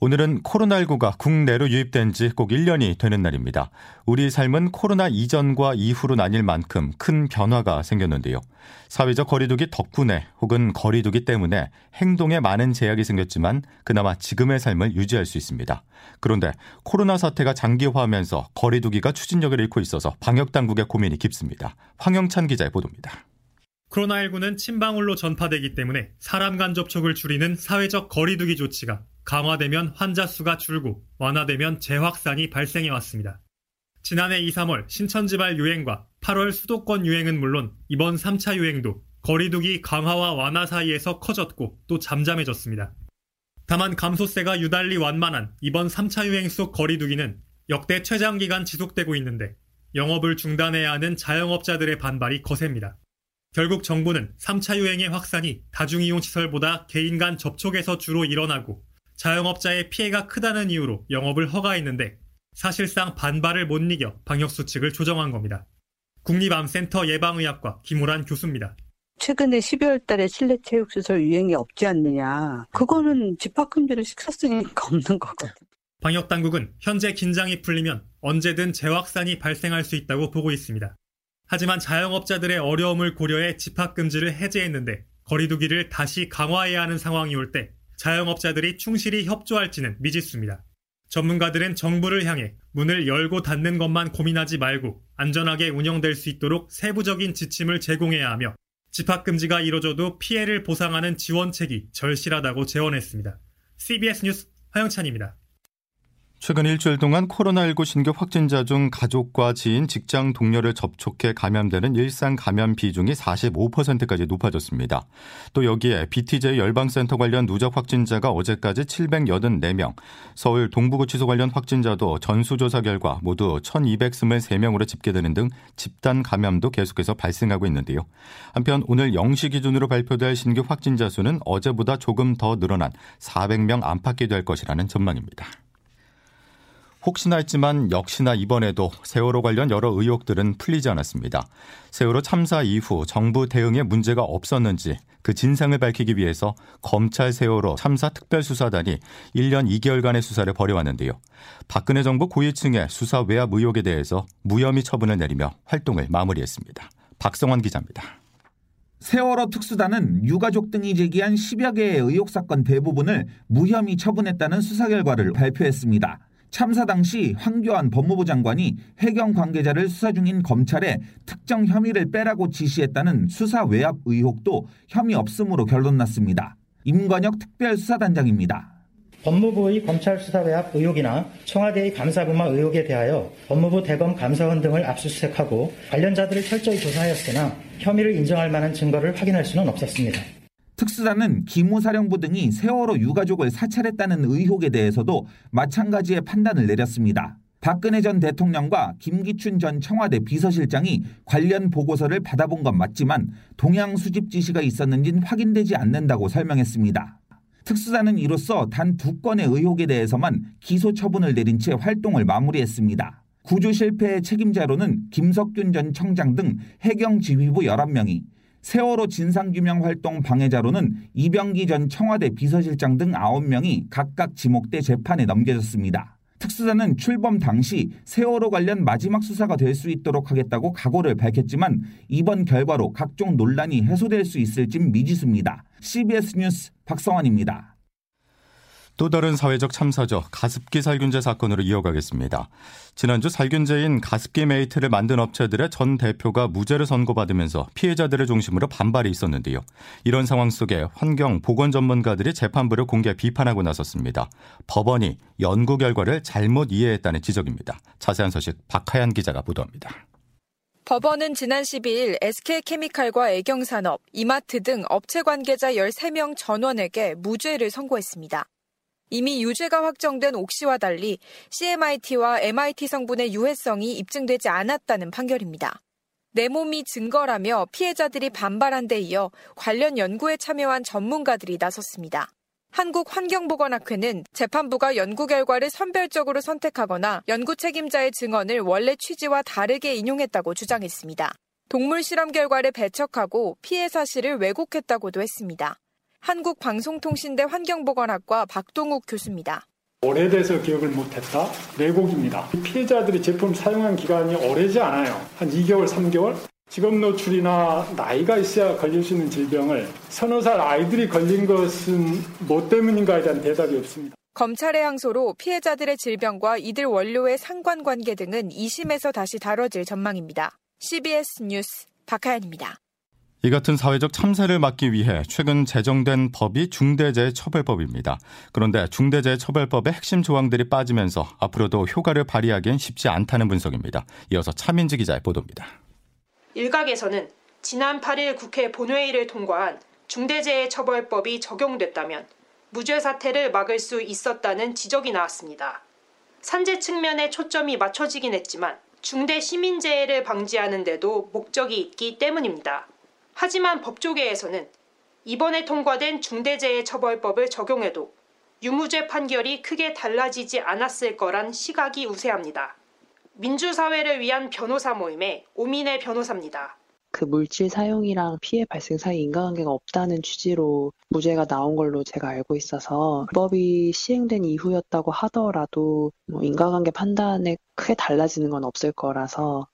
오늘은 코로나19가 국내로 유입된 지 꼭 1년이 되는 날입니다. 우리 삶은 코로나 이전과 이후로 나뉠 만큼 큰 변화가 생겼는데요. 사회적 거리두기 덕분에 혹은 거리두기 때문에 행동에 많은 제약이 생겼지만 그나마 지금의 삶을 유지할 수 있습니다. 그런데 코로나 사태가 장기화하면서 거리두기가 추진력을 잃고 있어서 방역당국의 고민이 깊습니다. 황영찬 기자의 보도입니다. 코로나19는 침방울로 전파되기 때문에 사람 간 접촉을 줄이는 사회적 거리두기 조치가 강화되면 환자 수가 줄고 완화되면 재확산이 발생해 왔습니다. 지난해 2, 3월 신천지발 유행과 8월 수도권 유행은 물론 이번 3차 유행도 거리두기 강화와 완화 사이에서 커졌고 또 잠잠해졌습니다. 다만 감소세가 유달리 완만한 이번 3차 유행 속 거리두기는 역대 최장 기간 지속되고 있는데 영업을 중단해야 하는 자영업자들의 반발이 거셉니다. 결국 정부는 3차 유행의 확산이 다중이용 시설보다 개인 간 접촉에서 주로 일어나고 자영업자의 피해가 크다는 이유로 영업을 허가했는데 사실상 반발을 못 이겨 방역수칙을 조정한 겁니다. 국립암센터 예방의학과 김호란 교수입니다. 최근에 12월 달에 실내 체육시설 유행이 없지 않느냐. 그거는 집합금지를 시켰으니까 없는 거거든. 방역당국은 현재 긴장이 풀리면 언제든 재확산이 발생할 수 있다고 보고 있습니다. 하지만 자영업자들의 어려움을 고려해 집합금지를 해제했는데 거리두기를 다시 강화해야 하는 상황이 올 때 자영업자들이 충실히 협조할지는 미지수입니다. 전문가들은 정부를 향해 문을 열고 닫는 것만 고민하지 말고 안전하게 운영될 수 있도록 세부적인 지침을 제공해야 하며 집합금지가 이뤄져도 피해를 보상하는 지원책이 절실하다고 제언했습니다. CBS 뉴스 화영찬입니다. 최근 일주일 동안 코로나19 신규 확진자 중 가족과 지인, 직장 동료를 접촉해 감염되는 일상 감염 비중이 45%까지 높아졌습니다. 또 여기에 BTJ 열방센터 관련 누적 확진자가 어제까지 784명, 서울 동부구치소 관련 확진자도 전수조사 결과 모두 1223명으로 집계되는 등 집단 감염도 계속해서 발생하고 있는데요. 한편 오늘 0시 기준으로 발표될 신규 확진자 수는 어제보다 조금 더 늘어난 400명 안팎이 될 것이라는 전망입니다. 혹시나 했지만 역시나 이번에도 세월호 관련 여러 의혹들은 풀리지 않았습니다. 세월호 참사 이후 정부 대응에 문제가 없었는지 그 진상을 밝히기 위해서 검찰 세월호 참사 특별수사단이 1년 2개월간의 수사를 벌여왔는데요. 박근혜 정부 고위층의 수사 외압 의혹에 대해서 무혐의 처분을 내리며 활동을 마무리했습니다. 박성환 기자입니다. 세월호 특수단은 유가족 등이 제기한 10여 개의 의혹 사건 대부분을 무혐의 처분했다는 수사 결과를 발표했습니다. 참사 당시 황교안 법무부 장관이 해경 관계자를 수사 중인 검찰에 특정 혐의를 빼라고 지시했다는 수사 외압 의혹도 혐의 없음으로 결론났습니다. 임관혁 특별수사단장입니다. 법무부의 검찰 수사 외압 의혹이나 청와대의 감사부마 의혹에 대하여 법무부 대검 감사원 등을 압수수색하고 관련자들을 철저히 조사하였으나 혐의를 인정할 만한 증거를 확인할 수는 없었습니다. 특수단은 기무사령부 등이 세월호 유가족을 사찰했다는 의혹에 대해서도 마찬가지의 판단을 내렸습니다. 박근혜 전 대통령과 김기춘 전 청와대 비서실장이 관련 보고서를 받아본 건 맞지만 동향 수집 지시가 있었는지는 확인되지 않는다고 설명했습니다. 특수단은 이로써 단 두 건의 의혹에 대해서만 기소 처분을 내린 채 활동을 마무리했습니다. 구조 실패의 책임자로는 김석균 전 청장 등 해경 지휘부 11명이 세월호 진상규명 활동 방해자로는 이병기 전 청와대 비서실장 등 9명이 각각 지목돼 재판에 넘겨졌습니다. 특수단은 출범 당시 세월호 관련 마지막 수사가 될 수 있도록 하겠다고 각오를 밝혔지만 이번 결과로 각종 논란이 해소될 수 있을진 미지수입니다. CBS 뉴스 박성환입니다. 또 다른 사회적 참사죠. 가습기 살균제 사건으로 이어가겠습니다. 지난주 살균제인 가습기 메이트를 만든 업체들의 전 대표가 무죄를 선고받으면서 피해자들을 중심으로 반발이 있었는데요. 이런 상황 속에 환경 보건 전문가들이 재판부를 공개 비판하고 나섰습니다. 법원이 연구 결과를 잘못 이해했다는 지적입니다. 자세한 소식 박하연 기자가 보도합니다. 법원은 지난 12일 SK케미칼과 애경산업, 이마트 등 업체 관계자 13명 전원에게 무죄를 선고했습니다. 이미 유죄가 확정된 옥시와 달리 CMIT와 MIT 성분의 유해성이 입증되지 않았다는 판결입니다. 내 몸이 증거라며 피해자들이 반발한 데 이어 관련 연구에 참여한 전문가들이 나섰습니다. 한국환경보건학회는 재판부가 연구 결과를 선별적으로 선택하거나 연구 책임자의 증언을 원래 취지와 다르게 인용했다고 주장했습니다. 동물 실험 결과를 배척하고 피해 사실을 왜곡했다고도 했습니다. 한국방송통신대 환경보건학과 박동욱 교수입니다. 오래돼서 기억을 못했다? 왜곡입니다. 피해자들이 제품 사용한 기간이 오래지 않아요. 한 2개월, 3개월? 직업 노출이나 나이가 있어야 걸릴 수 있는 질병을 서너 살 아이들이 걸린 것은 뭐 때문인가에 대한 대답이 없습니다. 검찰의 항소로 피해자들의 질병과 이들 원료의 상관관계 등은 2심에서 다시 다뤄질 전망입니다. CBS 뉴스 박하연입니다. 이 같은 사회적 참사를 막기 위해 최근 제정된 법이 중대재해처벌법입니다. 그런데 중대재해처벌법의 핵심 조항들이 빠지면서 앞으로도 효과를 발휘하기엔 쉽지 않다는 분석입니다. 이어서 차민지 기자의 보도입니다. 일각에서는 지난 8일 국회 본회의를 통과한 중대재해처벌법이 적용됐다면 무죄 사태를 막을 수 있었다는 지적이 나왔습니다. 산재 측면에 초점이 맞춰지긴 했지만 중대 시민재해를 방지하는 데도 목적이 있기 때문입니다. 하지만 법조계에서는 이번에 통과된 중대재해처벌법을 적용해도 유무죄 판결이 크게 달라지지 않았을 거란 시각이 우세합니다. 민주사회를 위한 변호사 모임의 오민의 변호사입니다. 그 물질 사용이랑 피해 발생 사이 인과관계가 없다는 취지로 무죄가 나온 걸로 제가 알고 있어서 법이 시행된 이후였다고 하더라도 뭐 인과관계 판단에 크게 달라지는 건 없을 거라서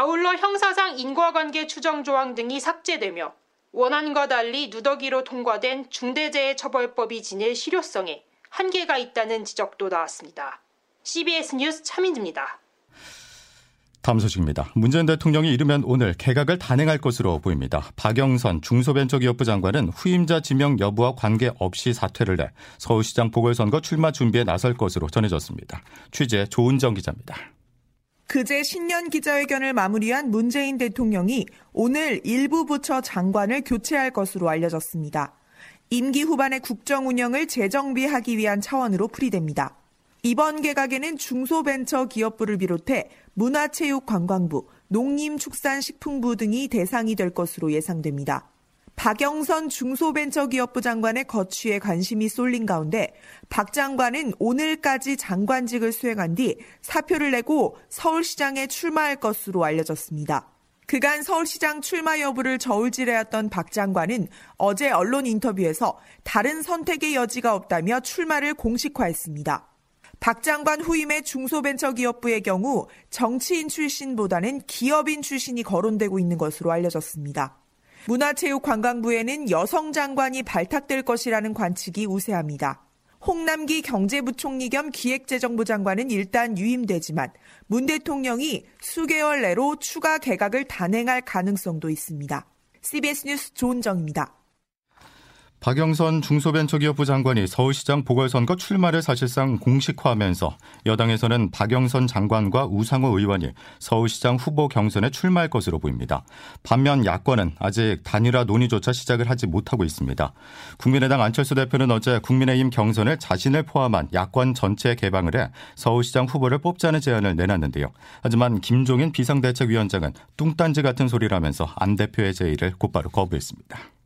아울러 형사상 인과관계 추정 조항 등이 삭제되며 원안과 달리 누더기로 통과된 중대재해처벌법이 지닐 실효성에 한계가 있다는 지적도 나왔습니다. CBS 뉴스 차민지입니다. 다음 소식입니다. 문재인 대통령이 이르면 오늘 개각을 단행할 것으로 보입니다. 박영선 중소벤처기업부 장관은 후임자 지명 여부와 관계없이 사퇴를 내 서울시장 보궐선거 출마 준비에 나설 것으로 전해졌습니다. 취재 조은정 기자입니다. 그제 신년 기자회견을 마무리한 문재인 대통령이 오늘 일부 부처 장관을 교체할 것으로 알려졌습니다. 임기 후반의 국정 운영을 재정비하기 위한 차원으로 풀이됩니다. 이번 개각에는 중소벤처기업부를 비롯해 문화체육관광부, 농림축산식품부 등이 대상이 될 것으로 예상됩니다. 박영선 중소벤처기업부 장관의 거취에 관심이 쏠린 가운데 박 장관은 오늘까지 장관직을 수행한 뒤 사표를 내고 서울시장에 출마할 것으로 알려졌습니다. 그간 서울시장 출마 여부를 저울질해왔던 박 장관은 어제 언론 인터뷰에서 다른 선택의 여지가 없다며 출마를 공식화했습니다. 박 장관 후임의 중소벤처기업부의 경우 정치인 출신보다는 기업인 출신이 거론되고 있는 것으로 알려졌습니다. 문화체육관광부에는 여성 장관이 발탁될 것이라는 관측이 우세합니다. 홍남기 경제부총리 겸 기획재정부 장관은 일단 유임되지만 문 대통령이 수개월 내로 추가 개각을 단행할 가능성도 있습니다. CBS 뉴스 조은정입니다. 박영선 중소벤처기업부 장관이 서울시장 보궐선거 출마를 사실상 공식화하면서 여당에서는 박영선 장관과 우상호 의원이 서울시장 후보 경선에 출마할 것으로 보입니다. 반면 야권은 아직 단일화 논의조차 시작을 하지 못하고 있습니다. 국민의당 안철수 대표는 어제 국민의힘 경선을 자신을 포함한 야권 전체 개방을 해 서울시장 후보를 뽑자는 제안을 내놨는데요. 하지만 김종인 비상대책위원장은 뚱딴지 같은 소리라면서 안 대표의 제의를 곧바로 거부했습니다.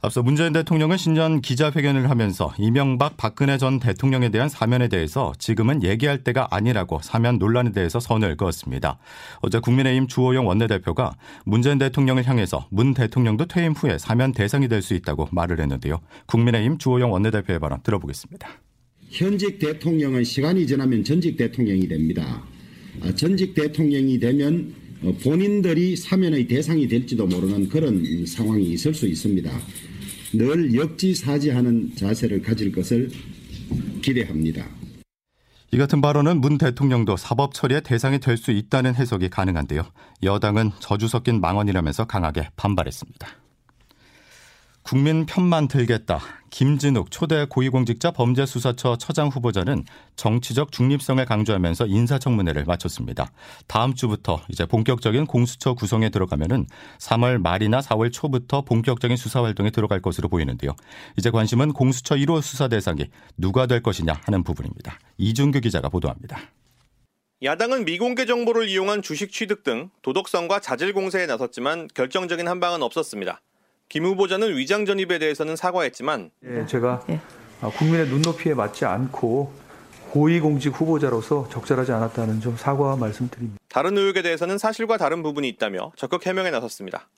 앞서 문재인 대통령은 신년 기자회견을 하면서 이명박 박근혜 전 대통령에 대한 사면에 대해서 지금은 얘기할 때가 아니라고 사면 논란에 대해서 선을 그었습니다. 어제 국민의힘 주호영 원내대표가 문재인 대통령을 향해서 문 대통령도 퇴임 후에 사면 대상이 될 수 있다고 말을 했는데요. 국민의힘 주호영 원내대표의 발언 들어보겠습니다. 현직 대통령은 시간이 지나면 전직 대통령이 됩니다. 아, 전직 대통령이 되면 본인들이 사면의 대상이 될지도 모르는 그런 상황이 있을 수 있습니다. 늘 역지사지하는 자세를 가질 것을 기대합니다. 이 같은 발언은 문 대통령도 사법 처리의 대상이 될 수 있다는 해석이 가능한데요. 여당은 저주 섞인 망언이라면서 강하게 반발했습니다. 국민 편만 들겠다. 김진욱 초대 고위공직자 범죄수사처 처장 후보자는 정치적 중립성을 강조하면서 인사청문회를 마쳤습니다. 다음 주부터 이제 본격적인 공수처 구성에 들어가면은 3월 말이나 4월 초부터 본격적인 수사 활동에 들어갈 것으로 보이는데요. 이제 관심은 공수처 1호 수사 대상이 누가 될 것이냐 하는 부분입니다. 이준규 기자가 보도합니다. 야당은 미공개 정보를 이용한 주식 취득 등 도덕성과 자질 공세에 나섰지만 결정적인 한방은 없었습니다. 김 후보자는 위장 전입에 대해서는 사과했지만 예, 제가 예. 국민의 눈높이에 맞지 않고 고위공직 후보자로서 적절하지 않았다는 좀 사과 말씀드립니다. 다른 의혹에 대해서는 사실과 다른 부분이 있다며 적극 해명에 나섰습니다.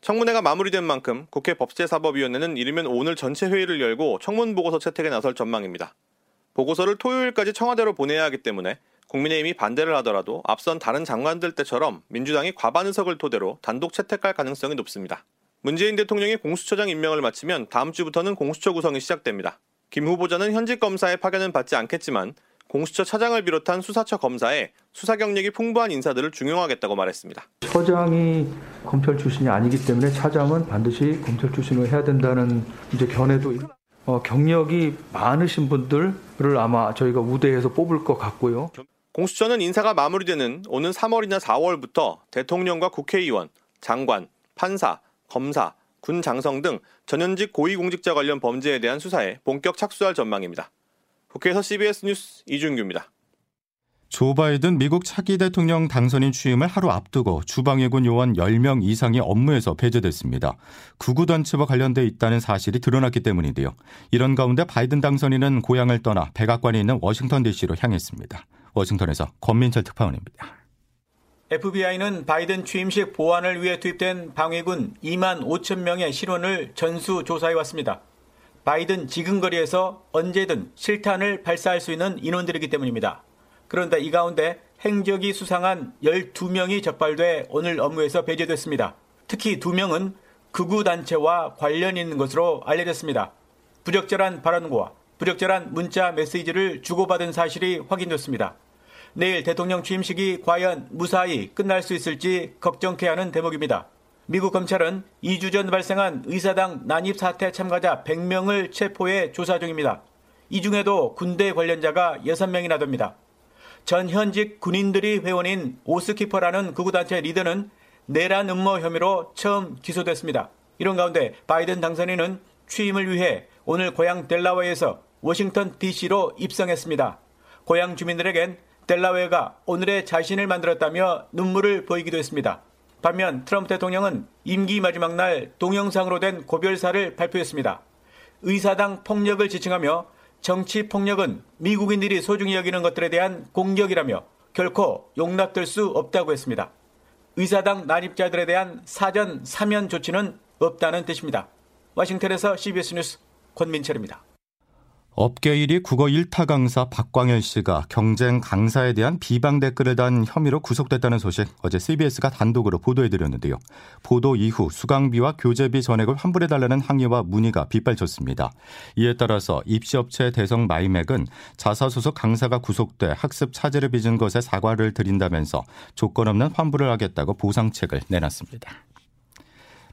청문회가 마무리된 만큼 국회 법제사법위원회는 이르면 오늘 전체 회의를 열고 청문 보고서 채택에 나설 전망입니다. 보고서를 토요일까지 청와대로 보내야 하기 때문에 국민의힘이 반대를 하더라도 앞선 다른 장관들 때처럼 민주당이 과반 의석을 토대로 단독 채택할 가능성이 높습니다. 문재인 대통령이 공수처장 임명을 마치면 다음 주부터는 공수처 구성이 시작됩니다. 김 후보자는 현직 검사의 파견은 받지 않겠지만 공수처 차장을 비롯한 수사처 검사에 수사 경력이 풍부한 인사들을 중용하겠다고 말했습니다. 처장이 검찰 출신이 아니기 때문에 차장은 반드시 검찰 출신을 해야 된다는 이제 견해도 어, 경력이 많으신 분들을 아마 저희가 우대해서 뽑을 것 같고요. 공수처는 인사가 마무리되는 오는 3월이나 4월부터 대통령과 국회의원, 장관, 판사, 검사, 군 장성 등 전현직 고위공직자 관련 범죄에 대한 수사에 본격 착수할 전망입니다. 국회에서 CBS 뉴스 이준규입니다. 조 바이든 미국 차기 대통령 당선인 취임을 하루 앞두고 주방위군 요원 10명 이상이 업무에서 배제됐습니다. 구구단체와 관련돼 있다는 사실이 드러났기 때문인데요. 이런 가운데 바이든 당선인은 고향을 떠나 백악관에 있는 워싱턴 DC로 향했습니다. 워싱턴에서 권민철 특파원입니다. FBI는 바이든 취임식 보안을 위해 투입된 방위군 2만 5천 명의 실원을 전수 조사해 왔습니다. 바이든 지근거리에서 언제든 실탄을 발사할 수 있는 인원들이기 때문입니다. 그런데 이 가운데 행적이 수상한 12명이 적발돼 오늘 업무에서 배제됐습니다. 특히 2명은 극우단체와 관련 있는 것으로 알려졌습니다. 부적절한 발언과 부적절한 문자 메시지를 주고받은 사실이 확인됐습니다. 내일 대통령 취임식이 과연 무사히 끝날 수 있을지 걱정케 하는 대목입니다. 미국 검찰은 2주 전 발생한 의사당 난입 사태 참가자 100명을 체포해 조사 중입니다. 이 중에도 군대 관련자가 6명이나 됩니다. 전 현직 군인들이 회원인 오스키퍼라는 극우단체 리더는 내란 음모 혐의로 처음 기소됐습니다. 이런 가운데 바이든 당선인은 취임을 위해 오늘 고향 델라웨에서 워싱턴 DC로 입성했습니다. 고향 주민들에겐 델라웨어가 오늘의 자신을 만들었다며 눈물을 보이기도 했습니다. 반면 트럼프 대통령은 임기 마지막 날 동영상으로 된 고별사를 발표했습니다. 의사당 폭력을 지칭하며 정치 폭력은 미국인들이 소중히 여기는 것들에 대한 공격이라며 결코 용납될 수 없다고 했습니다. 의사당 난입자들에 대한 사전 사면 조치는 없다는 뜻입니다. 워싱턴에서 CBS 뉴스 권민철입니다. 업계 1위 국어 1타 강사 박광일 씨가 경쟁 강사에 대한 비방 댓글을 단 혐의로 구속됐다는 소식 어제 CBS가 단독으로 보도해드렸는데요. 보도 이후 수강비와 교재비 전액을 환불해달라는 항의와 문의가 빗발쳤습니다. 이에 따라서 입시업체 대성 마이맥은 자사 소속 강사가 구속돼 학습 차질을 빚은 것에 사과를 드린다면서 조건 없는 환불을 하겠다고 보상책을 내놨습니다.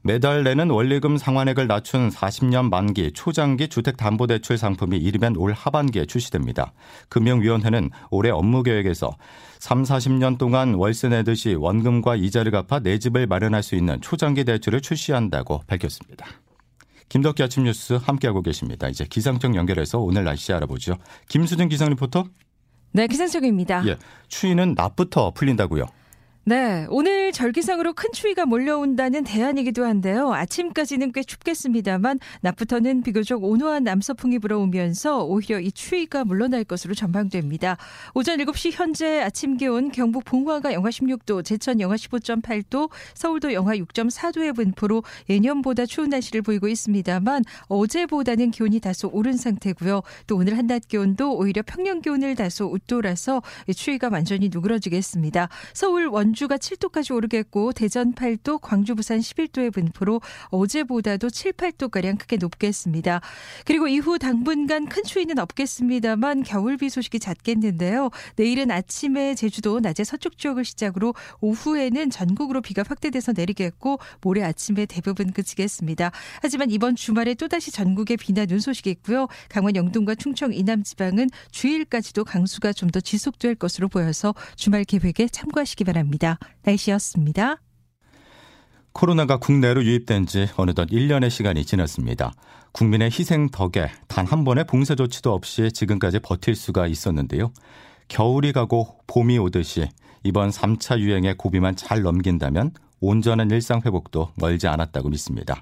매달 내는 원리금 상환액을 낮춘 40년 만기 초장기 주택담보대출 상품이 이르면 올 하반기에 출시됩니다. 금융위원회는 올해 업무 계획에서 3, 40년 동안 월세 내듯이 원금과 이자를 갚아 내 집을 마련할 수 있는 초장기 대출을 출시한다고 밝혔습니다. 김덕기 아침 뉴스 함께하고 계십니다. 이제 기상청 연결해서 오늘 날씨 알아보죠. 김수진 기상 리포터. 네, 기상청입니다. 예, 추위는 낮부터 풀린다고요. 네, 오늘 절기상으로 큰 추위가 몰려온다는 대안이기도 한데요. 아침까지는 꽤 춥겠습니다만 낮부터는 비교적 온화한 남서풍이 불어오면서 오히려 이 추위가 물러날 것으로 전망됩니다. 오전 7시 현재 아침 기온 경북 봉화가 영하 16도, 제천 영하 15.8도, 서울도 영하 6.4도의 분포로 예년보다 추운 날씨를 보이고 있습니다만 어제보다는 기온이 다소 오른 상태고요. 또 오늘 한낮 기온도 오히려 평년 기온을 다소 웃돌아서 추위가 완전히 누그러지겠습니다. 서울 원주 전주가 7도까지 오르겠고 대전 8도, 광주, 부산 11도의 분포로 어제보다도 7, 8도가량 크게 높겠습니다. 그리고 이후 당분간 큰 추위는 없겠습니다만 겨울비 소식이 잦겠는데요. 내일은 아침에 제주도 낮에 서쪽 지역을 시작으로 오후에는 전국으로 비가 확대돼서 내리겠고 모레 아침에 대부분 그치겠습니다. 하지만 이번 주말에 또다시 전국에 비나 눈 소식이 있고요. 강원 영동과 충청 이남 지방은 주일까지도 강수가 좀 더 지속될 것으로 보여서 주말 계획에 참고하시기 바랍 니다. 날씨였습니다. 코로나가 국내로 유입된 지 어느덧 1년의 시간이 지났습니다. 국민의 희생 덕에 단 한 번의 봉쇄 조치도 없이 지금까지 버틸 수가 있었는데요. 겨울이 가고 봄이 오듯이 이번 3차 유행의 고비만 잘 넘긴다면 온전한 일상 회복도 멀지 않았다고 믿습니다.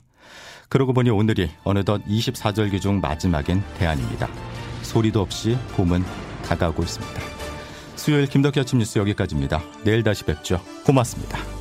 그러고 보니 오늘이 어느덧 24절기 중 마지막인 대안입니다. 소리도 없이 봄은 다가오고 있습니다. 수요일 김덕기 아침 뉴스 여기까지입니다. 내일 다시 뵙죠. 고맙습니다.